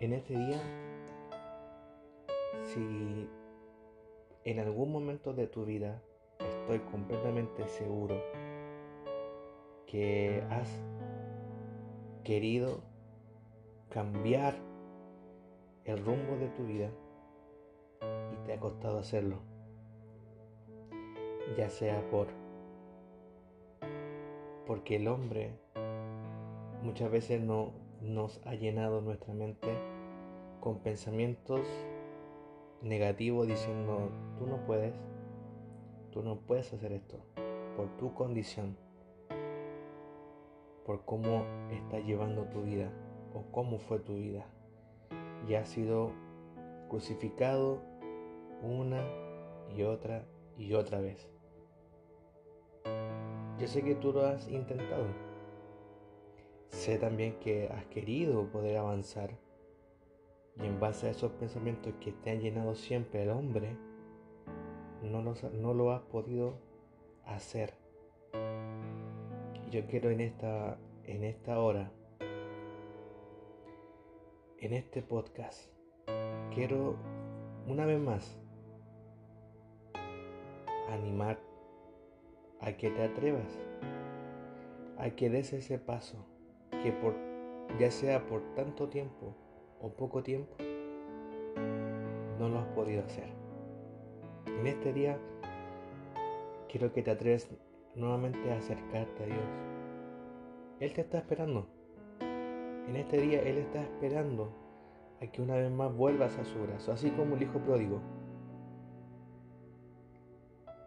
En este día, si en algún momento de tu vida estoy completamente seguro que has querido cambiar el rumbo de tu vida y te ha costado hacerlo, ya sea por porque el hombre muchas veces no nos ha llenado nuestra mente con pensamientos negativos diciendo tú no puedes, tú no puedes hacer esto por tu condición, por cómo estás llevando tu vida o cómo fue tu vida. Y has sido crucificado una y otra y otra vez. Yo sé que tú lo has intentado. Sé también que has querido poder avanzar. Y en base a esos pensamientos que te han llenado siempre el hombre, no, no lo has podido hacer. Yo quiero en esta, en esta hora, en este podcast, quiero una vez más animar a que te atrevas, a que des ese paso, que por ya sea por tanto tiempo o poco tiempo, no lo has podido hacer. En este día quiero que te atreves nuevamente a acercarte a Dios. Él te está esperando. En este día Él está esperando a que una vez más vuelvas a su brazo, así como el hijo pródigo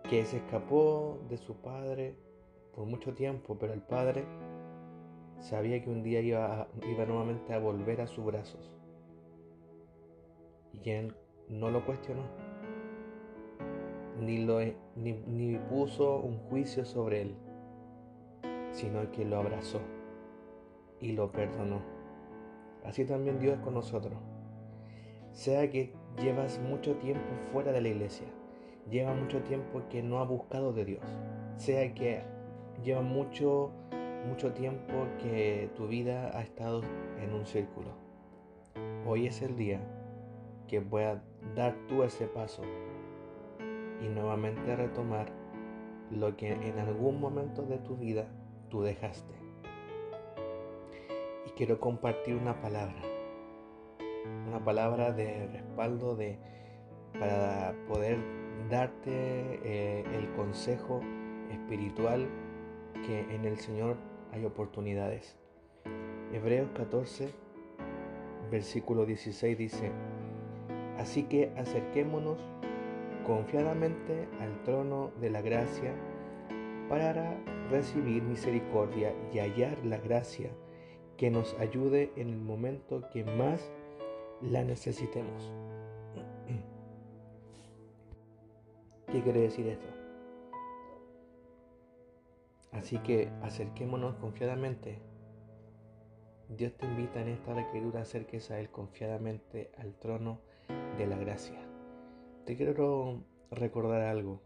que se escapó de su padre por mucho tiempo, pero el padre sabía que un día iba, iba nuevamente a volver a sus brazos. Y él no lo cuestionó, ni, lo, ni, ni puso un juicio sobre él, sino que lo abrazó y lo perdonó. Así también Dios es con nosotros. Sea que llevas mucho tiempo fuera de la iglesia, lleva mucho tiempo que no ha buscado de Dios, sea que lleva mucho, mucho tiempo que tu vida ha estado en un círculo. Hoy es el día que a dar tú ese paso y nuevamente retomar lo que en algún momento de tu vida tú dejaste. Y quiero compartir una palabra, una palabra de respaldo de para poder darte eh, el consejo espiritual que en el Señor hay oportunidades. Hebreos 14, versículo 16 dice, Así que acerquémonos confiadamente al trono de la gracia para recibir misericordia y hallar la gracia que nos ayude en el momento que más la necesitemos. ¿Qué quiere decir esto? Así que acerquémonos confiadamente. Dios te invita en esta escritura a acerques a Él confiadamente al trono de la gracia. Te quiero recordar algo.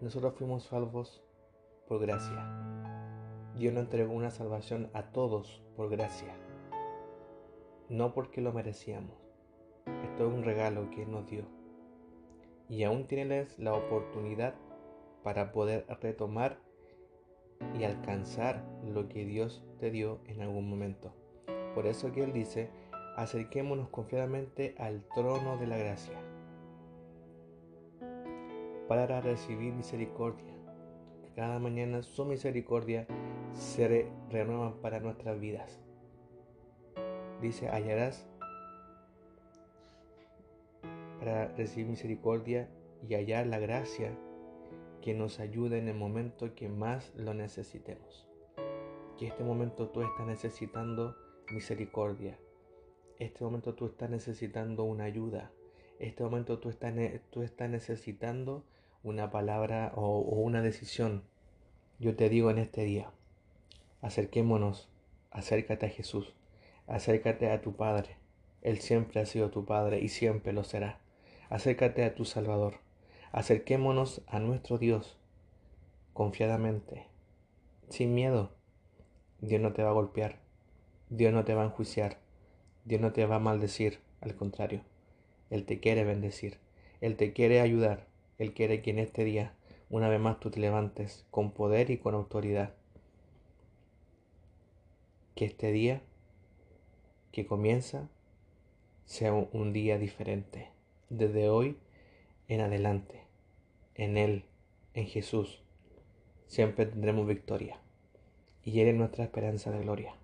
Nosotros fuimos salvos por gracia. Dios nos entregó una salvación a todos por gracia. No porque lo merecíamos. Esto es un regalo que Él nos dio y aún tienes la oportunidad para poder retomar y alcanzar lo que Dios te dio en algún momento. Por eso que Él dice, acerquémonos confiadamente al trono de la gracia para recibir misericordia. Cada mañana su misericordia se renueva para nuestras vidas. Dice, hallarás para recibir misericordia y hallar la gracia que nos ayude en el momento que más lo necesitemos. Que este momento tú estás necesitando misericordia. Este momento tú estás necesitando una ayuda. Este momento tú estás, tú estás necesitando una palabra o, o una decisión. Yo te digo en este día, acerquémonos, acércate a Jesús, acércate a tu Padre. Él siempre ha sido tu Padre y siempre lo será acércate a tu Salvador. Acerquémonos a nuestro Dios confiadamente, sin miedo. Dios no te va a golpear, Dios no te va a enjuiciar, Dios no te va a maldecir, al contrario, Él te quiere bendecir, Él te quiere ayudar, Él quiere que en este día, una vez más, tú te levantes con poder y con autoridad. Que este día que comienza sea un día diferente. Desde hoy en adelante, en Él, en Jesús, siempre tendremos victoria. Y Él es nuestra esperanza de gloria.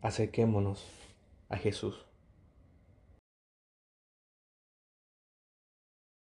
Acerquémonos a Jesús.